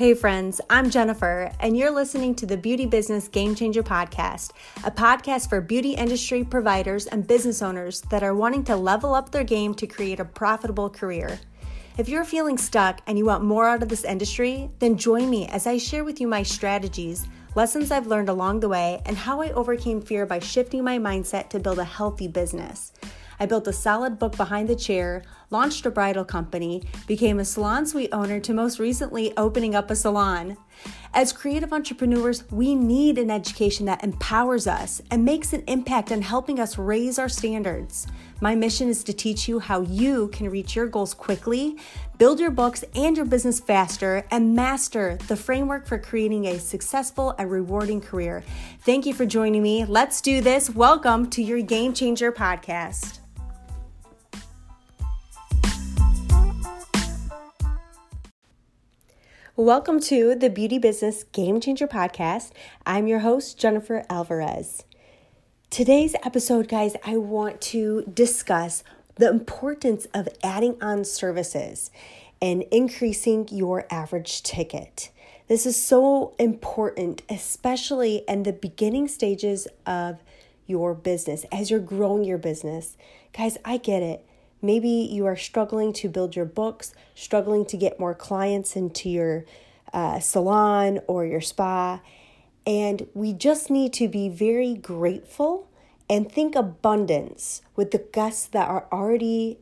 Hey, friends, I'm Jennifer, and you're listening to the Beauty Business Game Changer Podcast, a podcast for beauty industry providers and business owners that are wanting to level up their game to create a profitable career. If you're feeling stuck and you want more out of this industry, then join me as I share with you my strategies, lessons I've learned along the way, and how I overcame fear by shifting my mindset to build a healthy business. I built a solid book behind the chair, launched a bridal company, became a salon suite owner, to most recently opening up a salon. As creative entrepreneurs, we need an education that empowers us and makes an impact on helping us raise our standards. My mission is to teach you how you can reach your goals quickly, build your books and your business faster, and master the framework for creating a successful and rewarding career. Thank you for joining me. Let's do this. Welcome to your Game Changer podcast. Welcome to the Beauty Business Game Changer Podcast. I'm your host, Jennifer Alvarez. Today's episode, guys, I want to discuss the importance of adding on services and increasing your average ticket. This is so important, especially in the beginning stages of your business as you're growing your business. Guys, I get it. Maybe you are struggling to build your books, struggling to get more clients into your uh, salon or your spa. And we just need to be very grateful and think abundance with the guests that are already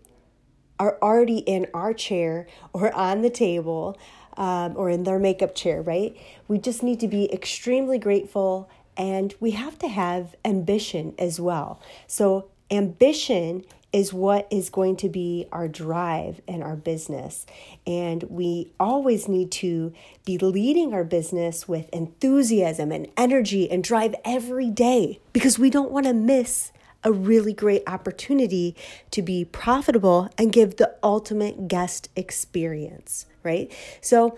are already in our chair or on the table um, or in their makeup chair, right? We just need to be extremely grateful and we have to have ambition as well. So, ambition is what is going to be our drive in our business. And we always need to be leading our business with enthusiasm and energy and drive every day because we don't want to miss a really great opportunity to be profitable and give the ultimate guest experience, right? So,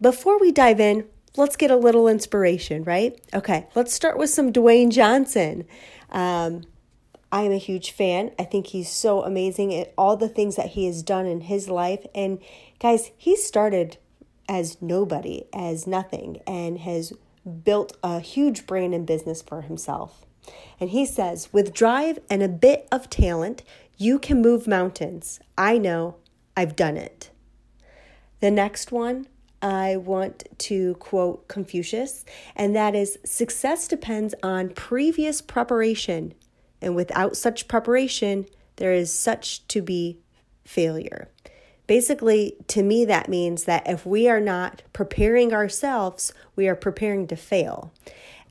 before we dive in, let's get a little inspiration, right? Okay, let's start with some Dwayne Johnson. Um, I am a huge fan. I think he's so amazing at all the things that he has done in his life. And guys, he started as nobody, as nothing, and has built a huge brand and business for himself. And he says, with drive and a bit of talent, you can move mountains. I know, I've done it. The next one, I want to quote Confucius, and that is success depends on previous preparation and without such preparation, there is such to be failure. Basically, to me, that means that if we are not preparing ourselves, we are preparing to fail.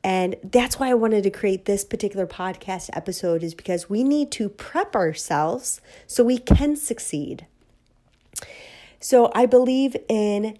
And that's why I wanted to create this particular podcast episode, is because we need to prep ourselves so we can succeed. So I believe in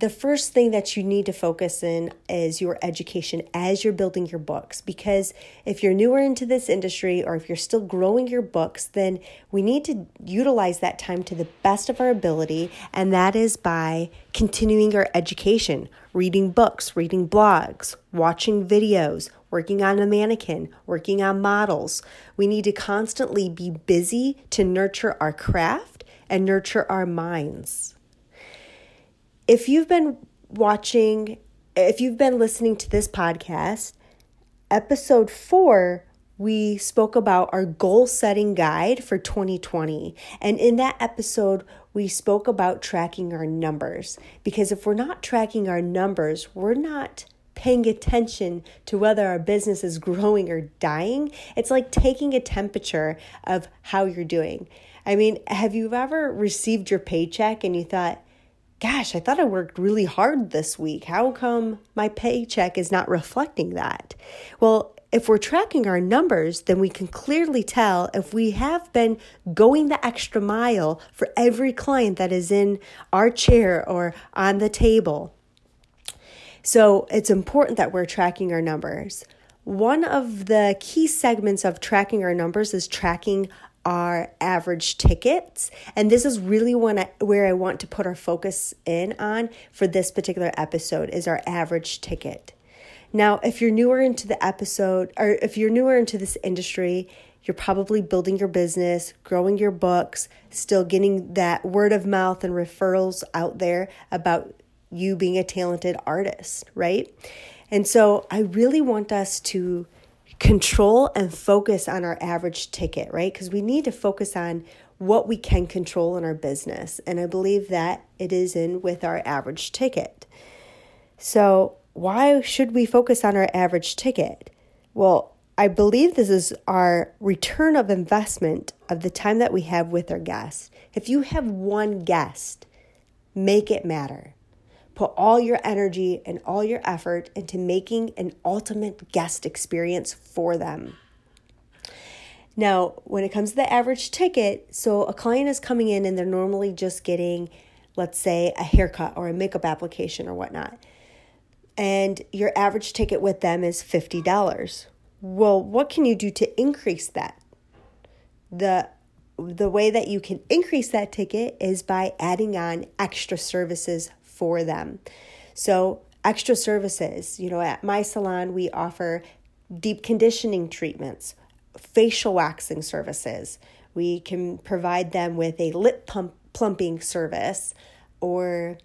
the first thing that you need to focus in is your education as you're building your books. Because if you're newer into this industry or if you're still growing your books, then we need to utilize that time to the best of our ability. And that is by continuing our education, reading books, reading blogs, watching videos, working on a mannequin, working on models. We need to constantly be busy to nurture our craft and nurture our minds if you've been watching, if you've been listening to this podcast, episode four, we spoke about our goal setting guide for 2020. And in that episode, we spoke about tracking our numbers. Because if we're not tracking our numbers, we're not paying attention to whether our business is growing or dying. It's like taking a temperature of how you're doing. I mean, have you ever received your paycheck and you thought, gosh, I thought I worked really hard this week. How come my paycheck is not reflecting that? Well, if we're tracking our numbers, then we can clearly tell if we have been going the extra mile for every client that is in our chair or on the table. So it's important that we're tracking our numbers. One of the key segments of tracking our numbers is tracking our average tickets. And this is really one I, where I want to put our focus in on for this particular episode is our average ticket. Now, if you're newer into the episode or if you're newer into this industry, you're probably building your business, growing your books, still getting that word of mouth and referrals out there about you being a talented artist, right? And so I really want us to control and focus on our average ticket, right? Because we need to focus on what we can control in our business. And I believe that it is in with our average ticket. So, why should we focus on our average ticket? Well, I believe this is our return of investment of the time that we have with our guests. If you have one guest, make it matter. Put all your energy and all your effort into making an ultimate guest experience for them. Now, when it comes to the average ticket, so a client is coming in and they're normally just getting, let's say, a haircut or a makeup application or whatnot. And your average ticket with them is $50 well, what can you do to increase that? The the way that you can increase that ticket is by adding on extra services for them. So, extra services, you know, at my salon we offer deep conditioning treatments, facial waxing services. We can provide them with a lip pump plumping service or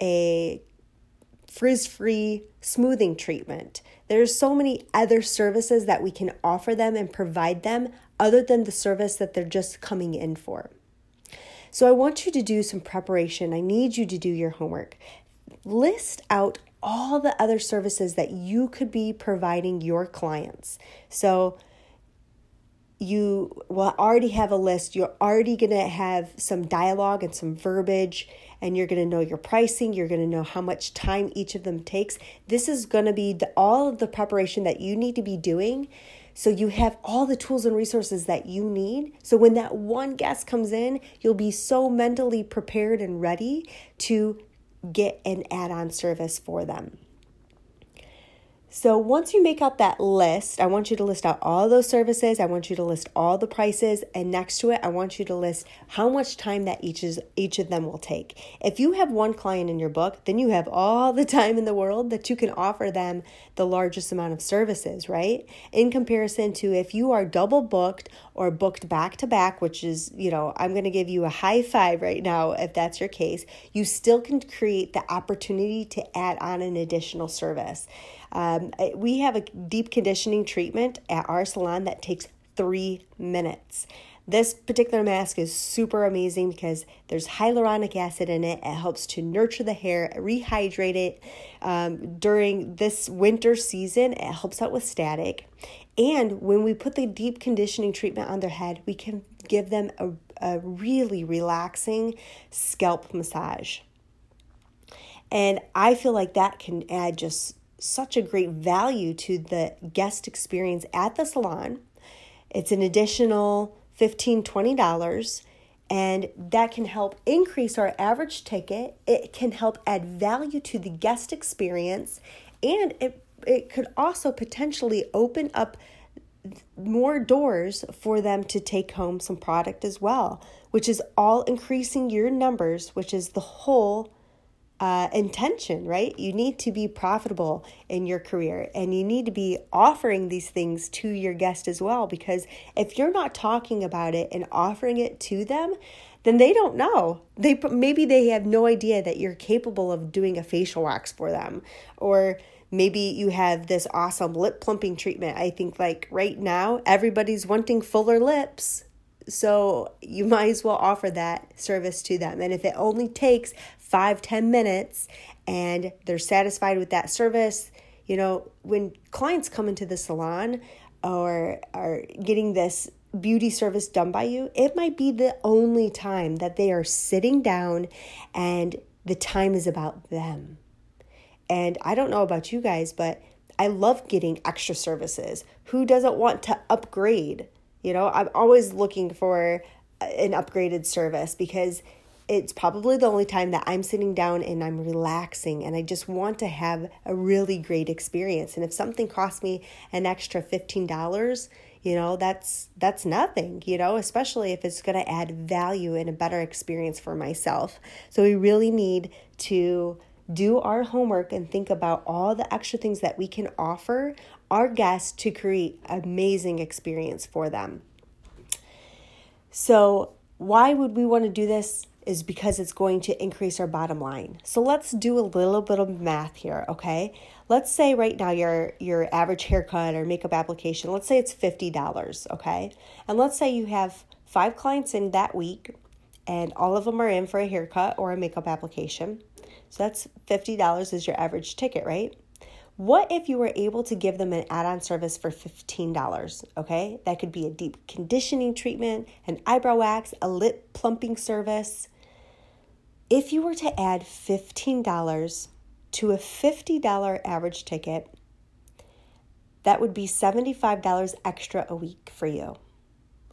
a frizz free smoothing treatment. There's so many other services that we can offer them and provide them other than the service that they're just coming in for. So I want you to do some preparation. I need you to do your homework. List out all the other services that you could be providing your clients. So you will already have a list. You're already going to have some dialogue and some verbiage and you're going to know your pricing, you're going to know how much time each of them takes. This is going to be the, all of the preparation that you need to be doing so you have all the tools and resources that you need. So when that one guest comes in, you'll be so mentally prepared and ready to get an add-on service for them. So once you make out that list, I want you to list out all those services. I want you to list all the prices, and next to it, I want you to list how much time that each is each of them will take. If you have one client in your book, then you have all the time in the world that you can offer them the largest amount of services, right? In comparison to if you are double booked or booked back to back, which is, you know, I'm going to give you a high five right now if that's your case, you still can create the opportunity to add on an additional service. Um, we have a deep conditioning treatment at our salon that takes three minutes. This particular mask is super amazing because there's hyaluronic acid in it. It helps to nurture the hair, rehydrate it um, during this winter season. It helps out with static. And when we put the deep conditioning treatment on their head, we can give them a, a really relaxing scalp massage. And I feel like that can add just such a great value to the guest experience at the salon. It's an additional $15, $20, and that can help increase our average ticket. It can help add value to the guest experience, and it, it could also potentially open up more doors for them to take home some product as well, which is all increasing your numbers, which is the whole uh, intention, right? You need to be profitable in your career and you need to be offering these things to your guest as well. Because if you're not talking about it and offering it to them, then they don't know. They maybe they have no idea that you're capable of doing a facial wax for them, or maybe you have this awesome lip plumping treatment. I think like right now everybody's wanting fuller lips. So you might as well offer that service to them. And if it only takes five ten minutes and they're satisfied with that service, you know, when clients come into the salon or are getting this beauty service done by you, it might be the only time that they are sitting down and the time is about them. And I don't know about you guys, but I love getting extra services. Who doesn't want to upgrade? You know, I'm always looking for an upgraded service because it's probably the only time that I'm sitting down and I'm relaxing and I just want to have a really great experience. And if something costs me an extra $15, you know, that's that's nothing, you know, especially if it's going to add value and a better experience for myself. So we really need to do our homework and think about all the extra things that we can offer our guests to create amazing experience for them. So, why would we want to do this? Is because it's going to increase our bottom line. So let's do a little bit of math here, okay? Let's say right now your your average haircut or makeup application, let's say it's $50, okay? And let's say you have 5 clients in that week and all of them are in for a haircut or a makeup application. So that's $50 is your average ticket, right? What if you were able to give them an add on service for $15? Okay, that could be a deep conditioning treatment, an eyebrow wax, a lip plumping service. If you were to add $15 to a $50 average ticket, that would be $75 extra a week for you.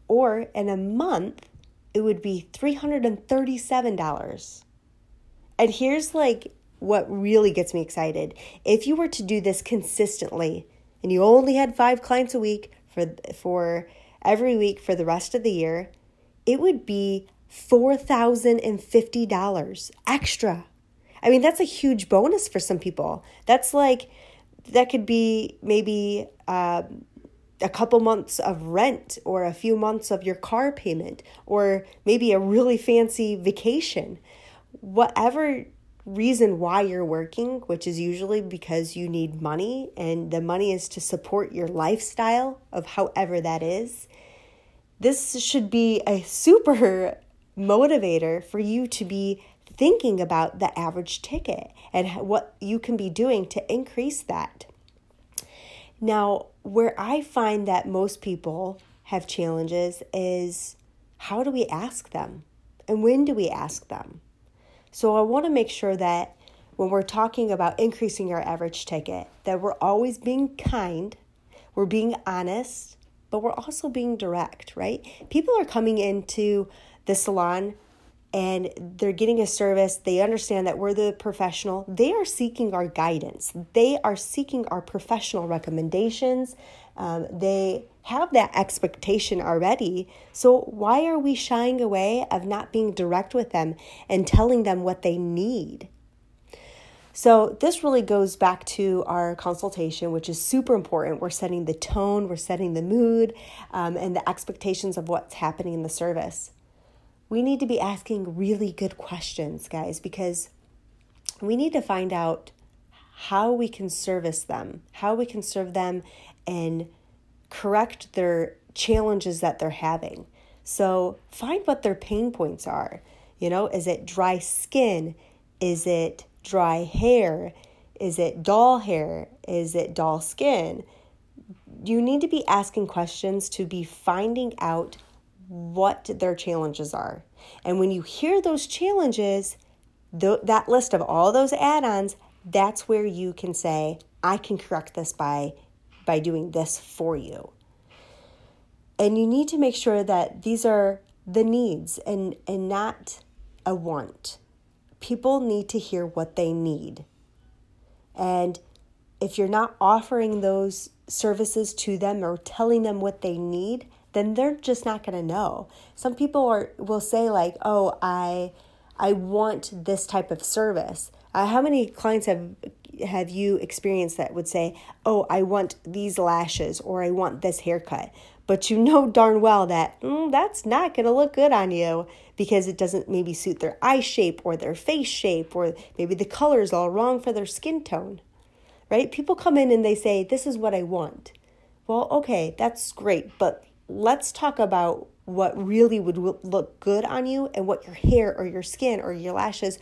Or in a month, it would be $337. And here's like what really gets me excited. If you were to do this consistently and you only had 5 clients a week for for every week for the rest of the year, it would be $4,050 extra. I mean, that's a huge bonus for some people. That's like that could be maybe uh, a couple months of rent or a few months of your car payment or maybe a really fancy vacation. Whatever reason why you're working, which is usually because you need money and the money is to support your lifestyle of however that is, this should be a super motivator for you to be thinking about the average ticket and what you can be doing to increase that. Now, where I find that most people have challenges is how do we ask them? And when do we ask them? So I want to make sure that when we're talking about increasing our average ticket, that we're always being kind, we're being honest, but we're also being direct, right? People are coming into the salon and they're getting a service. They understand that we're the professional. They are seeking our guidance. They are seeking our professional recommendations. Um, they have that expectation already. So, why are we shying away of not being direct with them and telling them what they need? So, this really goes back to our consultation, which is super important. We're setting the tone, we're setting the mood, um, and the expectations of what's happening in the service we need to be asking really good questions, guys, because we need to find out how we can service them, how we can serve them and correct their challenges that they're having. So find what their pain points are. You know, is it dry skin? Is it dry hair? Is it dull hair? Is it dull skin? You need to be asking questions to be finding out what their challenges are. And when you hear those challenges, th- that list of all those add-ons, that's where you can say, I can correct this by by doing this for you. And you need to make sure that these are the needs and and not a want. People need to hear what they need. And if you're not offering those services to them or telling them what they need, then they're just not going to know. Some people are will say like, "Oh, I I want this type of service." Uh, how many clients have have you experienced that would say, "Oh, I want these lashes or I want this haircut," but you know darn well that mm, that's not going to look good on you because it doesn't maybe suit their eye shape or their face shape or maybe the color is all wrong for their skin tone. Right? People come in and they say, "This is what I want." Well, okay, that's great, but let's talk about what really would look good on you and what your hair or your skin or your lashes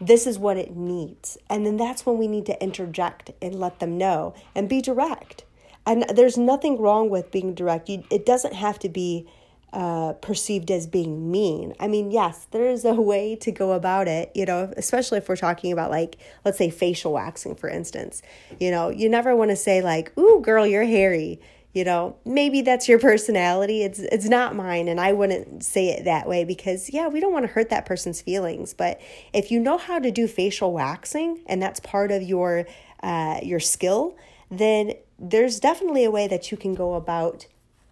this is what it needs and then that's when we need to interject and let them know and be direct and there's nothing wrong with being direct you, it doesn't have to be uh, perceived as being mean. I mean, yes, there is a way to go about it, you know, especially if we're talking about like, let's say facial waxing, for instance. You know, you never want to say, like, ooh, girl, you're hairy you know maybe that's your personality. It's it's not mine and i wouldn't say it that way because yeah we don't want to hurt that person's feelings. But if you know how to do facial waxing and that's part of your uh, your skill then there's definitely a way that you can go about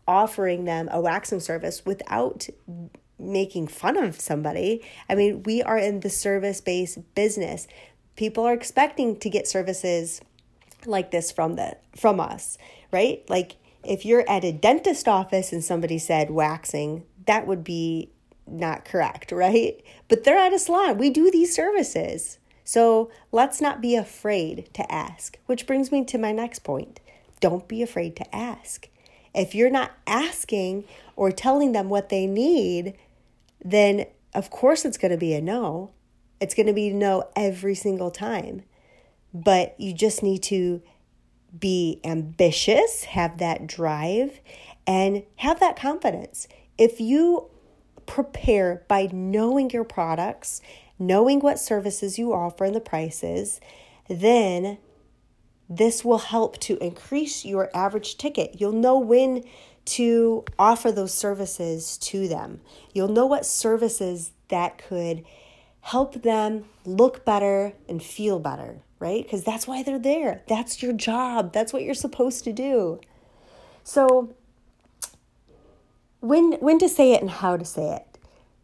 offering them a waxing service without making fun of somebody. I mean we are in the service based business. People are expecting to get services like this from the from us right? Like if you're at a dentist office and somebody said waxing, that would be not correct, right? But they're at a salon. We do these services. So let's not be afraid to ask, which brings me to my next point. Don't be afraid to ask. If you're not asking or telling them what they need, then of course it's going to be a no. It's going to be no every single time. But you just need to be ambitious, have that drive, and have that confidence. If you prepare by knowing your products, knowing what services you offer and the prices, then this will help to increase your average ticket. You'll know when to offer those services to them. You'll know what services that could help them look better and feel better, right? Because that's why they're there. That's your job. That's what you're supposed to do. So, when when to say it and how to say it.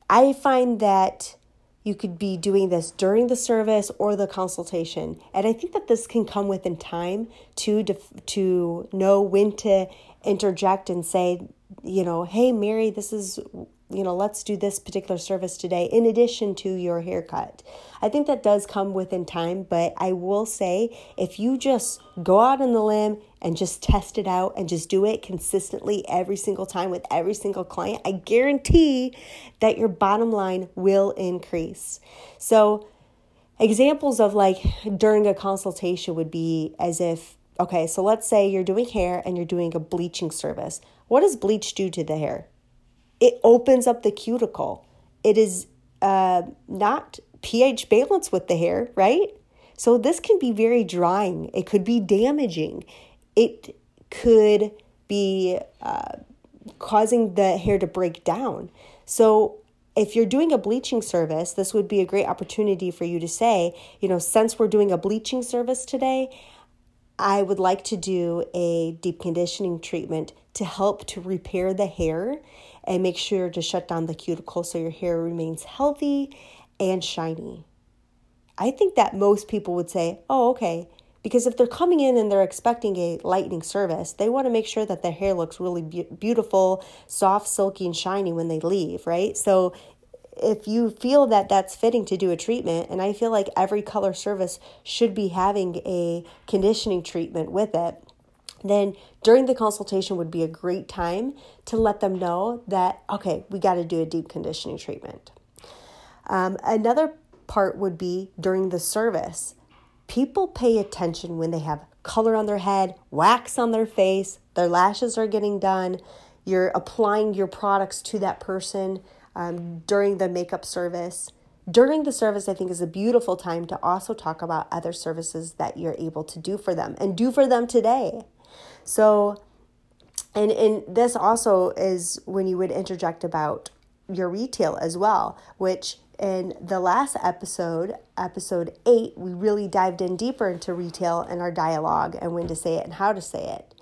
I find that you could be doing this during the service or the consultation. And I think that this can come within time to to know when to interject and say, you know, hey Mary, this is you know, let's do this particular service today in addition to your haircut. I think that does come within time, but I will say if you just go out on the limb and just test it out and just do it consistently every single time with every single client, I guarantee that your bottom line will increase. So, examples of like during a consultation would be as if okay, so let's say you're doing hair and you're doing a bleaching service. What does bleach do to the hair? It opens up the cuticle. It is uh, not pH balance with the hair, right? So this can be very drying. It could be damaging. It could be uh, causing the hair to break down. So if you're doing a bleaching service, this would be a great opportunity for you to say, you know, since we're doing a bleaching service today, I would like to do a deep conditioning treatment to help to repair the hair and make sure to shut down the cuticle so your hair remains healthy and shiny. I think that most people would say, oh, okay. Because if they're coming in and they're expecting a lightning service, they want to make sure that their hair looks really be- beautiful, soft, silky, and shiny when they leave, right? So if you feel that that's fitting to do a treatment, and I feel like every color service should be having a conditioning treatment with it, then during the consultation would be a great time to let them know that, okay, we got to do a deep conditioning treatment. Um, another part would be during the service. People pay attention when they have color on their head, wax on their face, their lashes are getting done, you're applying your products to that person um, during the makeup service. During the service, I think is a beautiful time to also talk about other services that you're able to do for them and do for them today. So, and and this also is when you would interject about your retail as well, which in the last episode, episode eight, we really dived in deeper into retail and our dialogue and when to say it and how to say it.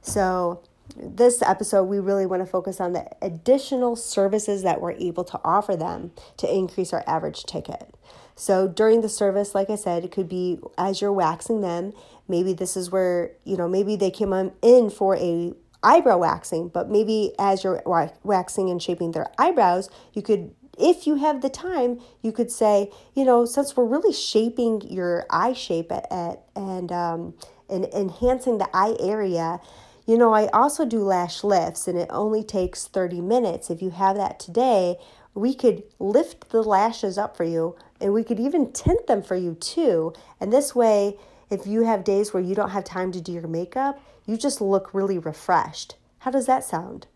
So, this episode, we really want to focus on the additional services that we're able to offer them to increase our average ticket. So during the service, like I said, it could be as you're waxing them. Maybe this is where, you know, maybe they came in for a eyebrow waxing, but maybe as you're waxing and shaping their eyebrows, you could if you have the time, you could say, you know, since we're really shaping your eye shape at, at and um, and enhancing the eye area, you know, I also do lash lifts and it only takes 30 minutes. If you have that today, we could lift the lashes up for you and we could even tint them for you too. And this way, if you have days where you don't have time to do your makeup, you just look really refreshed. How does that sound?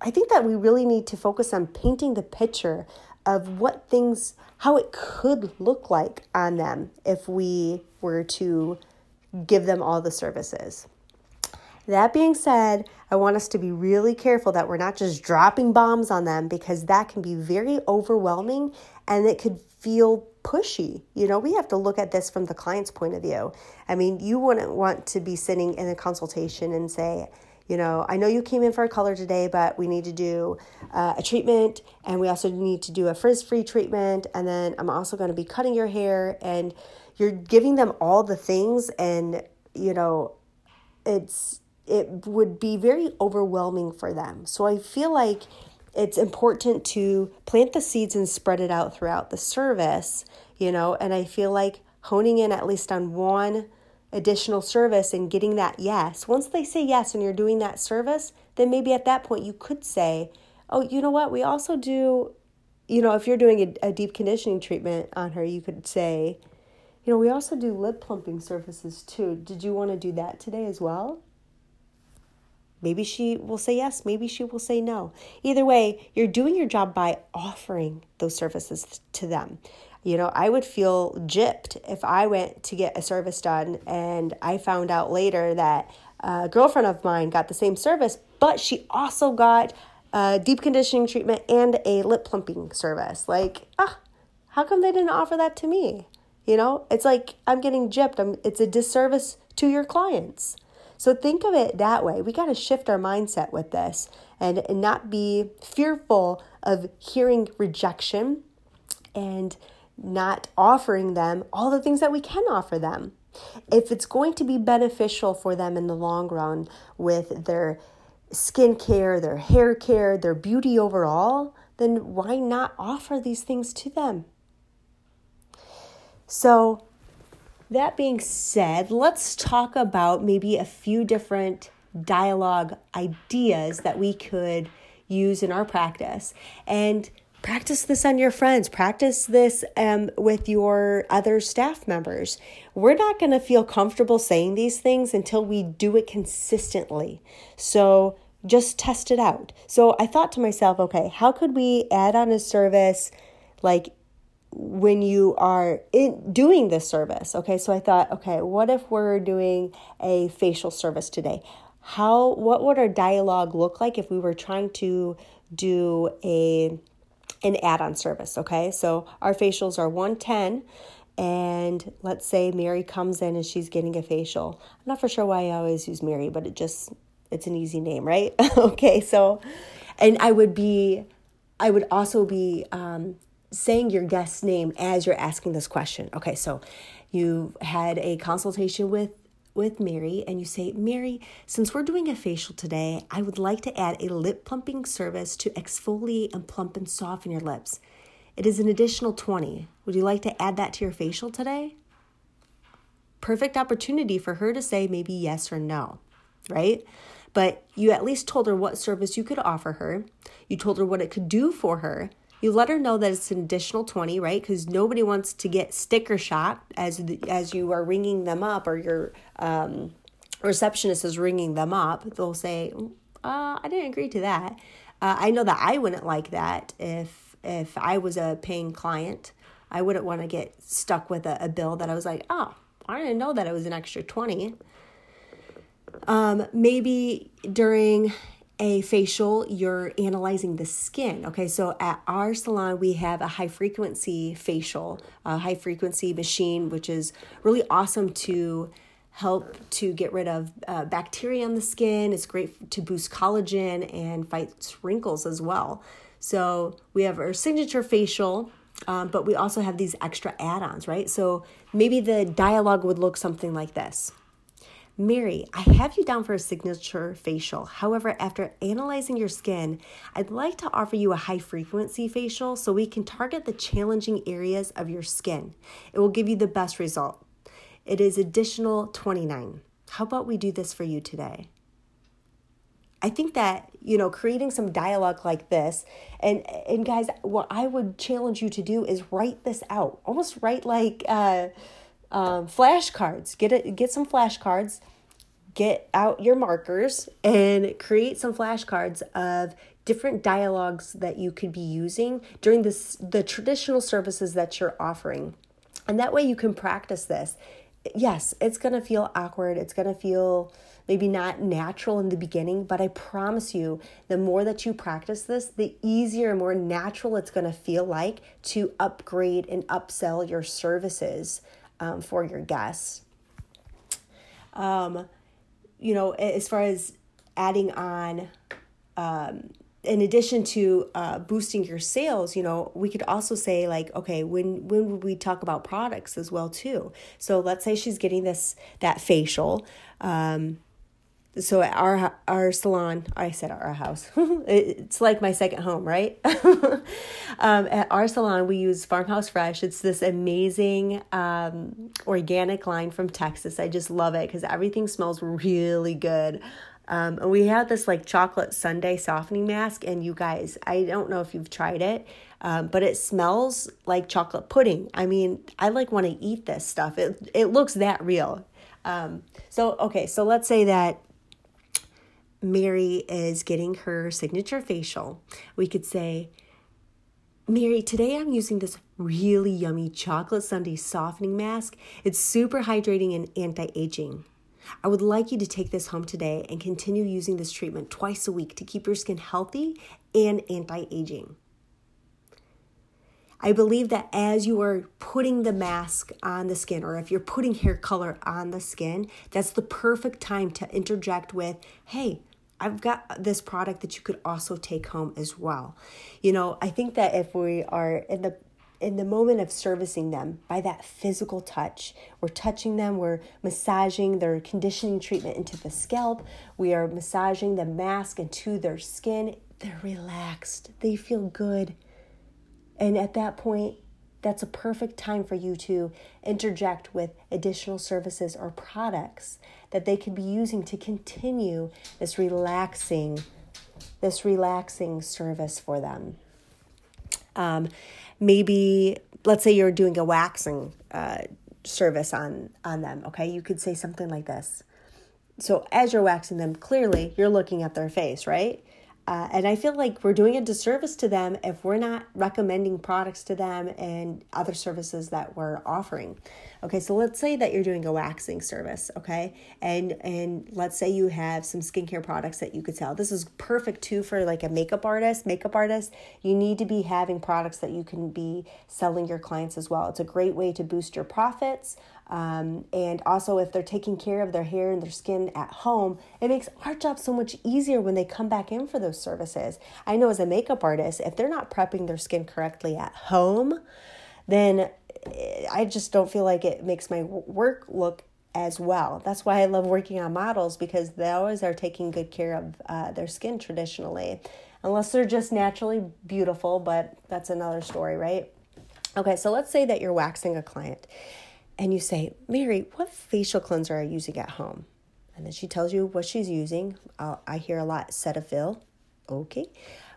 I think that we really need to focus on painting the picture of what things, how it could look like on them if we were to give them all the services. That being said, I want us to be really careful that we're not just dropping bombs on them because that can be very overwhelming and it could feel pushy. You know, we have to look at this from the client's point of view. I mean, you wouldn't want to be sitting in a consultation and say, you know, I know you came in for a color today, but we need to do uh, a treatment and we also need to do a frizz free treatment. And then I'm also going to be cutting your hair. And you're giving them all the things. And, you know, it's, it would be very overwhelming for them. So I feel like it's important to plant the seeds and spread it out throughout the service, you know, and I feel like honing in at least on one additional service and getting that yes. Once they say yes and you're doing that service, then maybe at that point you could say, oh, you know what, we also do, you know, if you're doing a, a deep conditioning treatment on her, you could say, you know, we also do lip plumping services too. Did you want to do that today as well? Maybe she will say yes, maybe she will say no. Either way, you're doing your job by offering those services to them. You know, I would feel gypped if I went to get a service done and I found out later that a girlfriend of mine got the same service, but she also got a deep conditioning treatment and a lip plumping service. Like, ah, how come they didn't offer that to me? You know, it's like I'm getting gypped. I'm, it's a disservice to your clients. So think of it that way. We got to shift our mindset with this and, and not be fearful of hearing rejection and not offering them all the things that we can offer them. If it's going to be beneficial for them in the long run with their skincare, their hair care, their beauty overall, then why not offer these things to them? So, that being said, let's talk about maybe a few different dialogue ideas that we could use in our practice. And practice this on your friends. Practice this um, with your other staff members. We're not going to feel comfortable saying these things until we do it consistently. So just test it out. So i thought to myself okay how could we add on a service like when you are in doing this service okay so i thought okay what if we're doing a facial service today how what would our dialogue look like if we were trying to do a an add-on service, okay? So our facials are 110 and let's say Mary comes in and she's getting a facial. I'm not for sure why I always use Mary, but it just it's an easy name, right? okay, so and I would be I would also be um, saying your guest's name as you're asking this question. Okay, so you had a consultation with with Mary and you say, Mary, since we're doing a facial today, I would like to add a lip plumping service to exfoliate and plump and soften your lips. It is an additional 20. Would you like to add that to your facial today? Perfect opportunity for her to say maybe yes or no, right? But you at least told her what service you could offer her. You told her what it could do for her you let her know that it's an additional 20 right? Because nobody wants to get sticker shot as as you are ringing them up or your um, receptionist is ringing them up. They'll say uh, i didn't agree to that. Uh, i know that i wouldn't like that if if i was a paying client. I wouldn't want to get stuck with a, a bill that i was like oh i didn't know that it was an extra 20 um, maybe during a facial, you're analyzing the skin. Okay, so at our salon, we have a high frequency facial, a high frequency machine, which is really awesome to help to get rid of uh, bacteria on the skin. It's great to boost collagen and fight wrinkles as well. So we have our signature facial, um, but we also have these extra add ons, right? So maybe the dialogue would look something like this. Mary, I have you down for a signature facial. However, after analyzing your skin, I'd like to offer you a high frequency facial so we can target the challenging areas of your skin. It will give you the best result. It is additional 29. How about we do this for you today? I think that, you know, creating some dialogue like this, and and guys, what I would challenge you to do is write this out. Almost write like uh um, flashcards. Get it. Get some flashcards. Get out your markers and create some flashcards of different dialogues that you could be using during this the traditional services that you're offering. And that way you can practice this. Yes, it's to feel awkward. It's to feel maybe not natural in the beginning, but I promise you, the more that you practice this, the easier and more natural it's going to feel like to upgrade and upsell your services um, for your guests. Um, you know, as far as adding on, um, in addition to uh, boosting your sales, you know, we could also say like, okay, when when would we talk about products as well too? So let's say she's getting this that facial. Um, so at our our salon i said our house. It's like my second home right? Um, at our salon we use farmhouse fresh. It's this amazing um, organic line from texas. I just love it because everything smells really good. Um, and we have this like chocolate sundae softening mask and you guys i don't know if you've tried it um, but it smells like chocolate pudding. I mean i like want to eat this stuff. It, it looks that real. Um, so okay so let's say that Mary is getting her signature facial, we could say, Mary, today I'm using this really yummy chocolate sundae softening mask. It's super hydrating and anti aging. I would like you to take this home today and continue using this treatment twice a week to keep your skin healthy and anti aging. I believe that as you are putting the mask on the skin, or if you're putting hair color on the skin, that's the perfect time to interject with, hey, I've got this product that you could also take home as well. You know, I think that if we are in the in the moment of servicing them by that physical touch, we're touching them, we're massaging their conditioning treatment into the scalp, we are massaging the mask into their skin. They're relaxed, they feel good. And at that point, that's a perfect time for you to interject with additional services or products that they could be using to continue this relaxing this relaxing service for them. Um, maybe let's say you're doing a waxing uh, service on on them okay? You could say something like this. So as you're waxing them clearly you're looking at their face right uh, and I feel like we're doing a disservice to them if we're not recommending products to them and other services that we're offering. Okay, so let's say that you're doing a waxing service, okay? And and let's say you have some skincare products that you could sell. This is perfect too for like a makeup artist. Makeup artist, you need to be having products that you can be selling your clients as well. It's a great way to boost your profits. Um, and also, if they're taking care of their hair and their skin at home, it makes our job so much easier when they come back in for those services. I know as a makeup artist, if they're not prepping their skin correctly at home, then eh, I just don't feel like it makes my work look as well. That's why I love working on models because they always are taking good care of uh, their skin traditionally, unless they're just naturally beautiful, but that's another story, right? Okay, so let's say that you're waxing a client and you say, Mary, what facial cleanser are you using at home? And then she tells you what she's using. Uh, I hear a lot Cetaphil. Okay.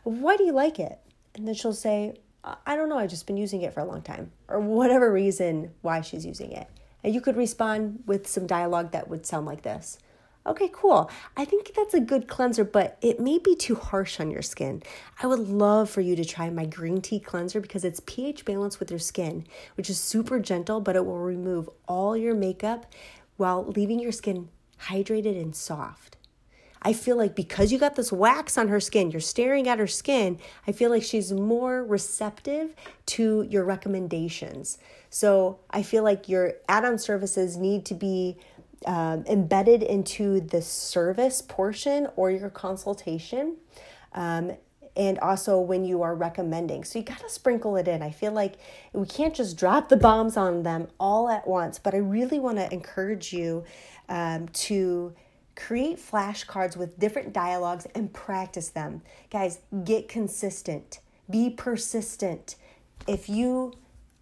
Why do you like it? And then she'll say, I don't know. I've just been using it for a long time, or whatever reason why she's using it. And you could respond with some dialogue that would sound like this Okay, cool. I think that's a good cleanser, but it may be too harsh on your skin. I would love for you to try my green tea cleanser because it's pH balanced with your skin, which is super gentle, but it will remove all your makeup while leaving your skin hydrated and soft. I feel like because you got this wax on her skin, you're staring at her skin, I feel like she's more receptive to your recommendations. So I feel like your add on services need to be um, embedded into the service portion or your consultation. Um, and also when you are recommending. So you got to sprinkle it in. I feel like we can't just drop the bombs on them all at once, but I really want to encourage you um, to create flashcards with different dialogues and practice them. Guys, get consistent, be persistent. If you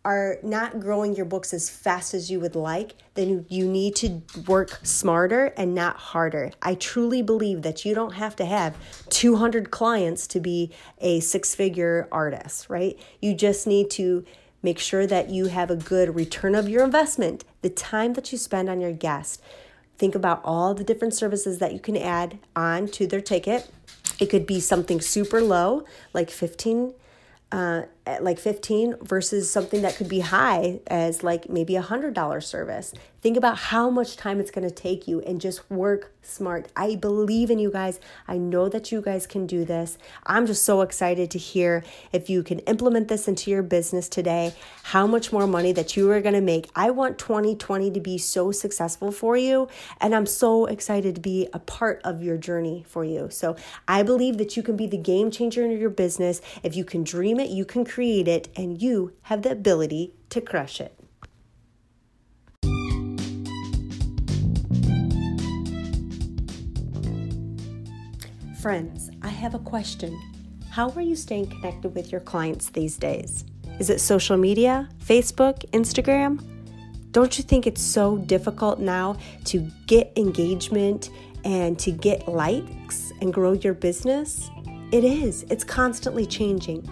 are not growing your books as fast as you would like, then you need to work smarter and not harder. I truly believe that you don't have to have 200 clients to be a six figure artist, right? You just need to make sure that you have a good return of your investment, the time that you spend on your guest. Think about all the different services that you can add on to their ticket. It could be something super low, like 15 uh, like 15 versus something that could be high as like maybe a hundred dollar service. Think about how much time it's going to take you and just work smart. I believe in you guys. I know that you guys can do this. I'm just so excited to hear if you can implement this into your business today how much more money that you are going to make. I want 2020 to be so successful for you and i'm so excited to be a part of your journey for you. So i believe that you can be the game changer in your business. If you can dream it you can create it and you have the ability to crush it. Friends, I have a question. How are you staying connected with your clients these days? Is it social media, Facebook, Instagram? Don't you think it's so difficult now to get engagement and to get likes and grow your business? It is. It's constantly changing.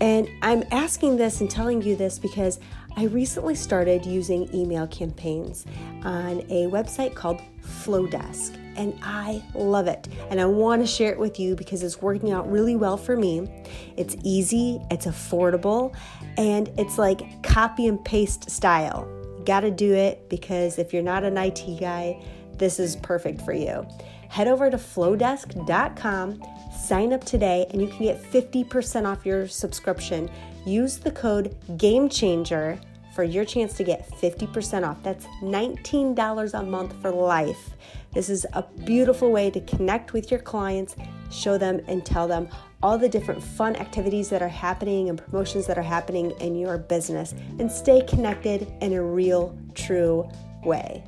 And I'm asking this and telling you this because I recently started using email campaigns on a website called Flodesk, and I love it. And I want to share it with you because it's working out really well for me. It's easy, it's affordable, and it's like copy and paste style. You got to do it because if you're not an IT guy, this is perfect for you. Head over to flodesk.com, Sign up today and you can get 50% off your subscription. Use the code GAMECHANGER for your chance to get 50% off. That's $19 a month for life. This is a beautiful way to connect with your clients, show them, and tell them all the different fun activities that are happening and promotions that are happening in your business and stay connected in a real, true way.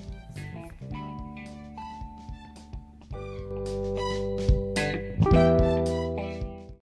way.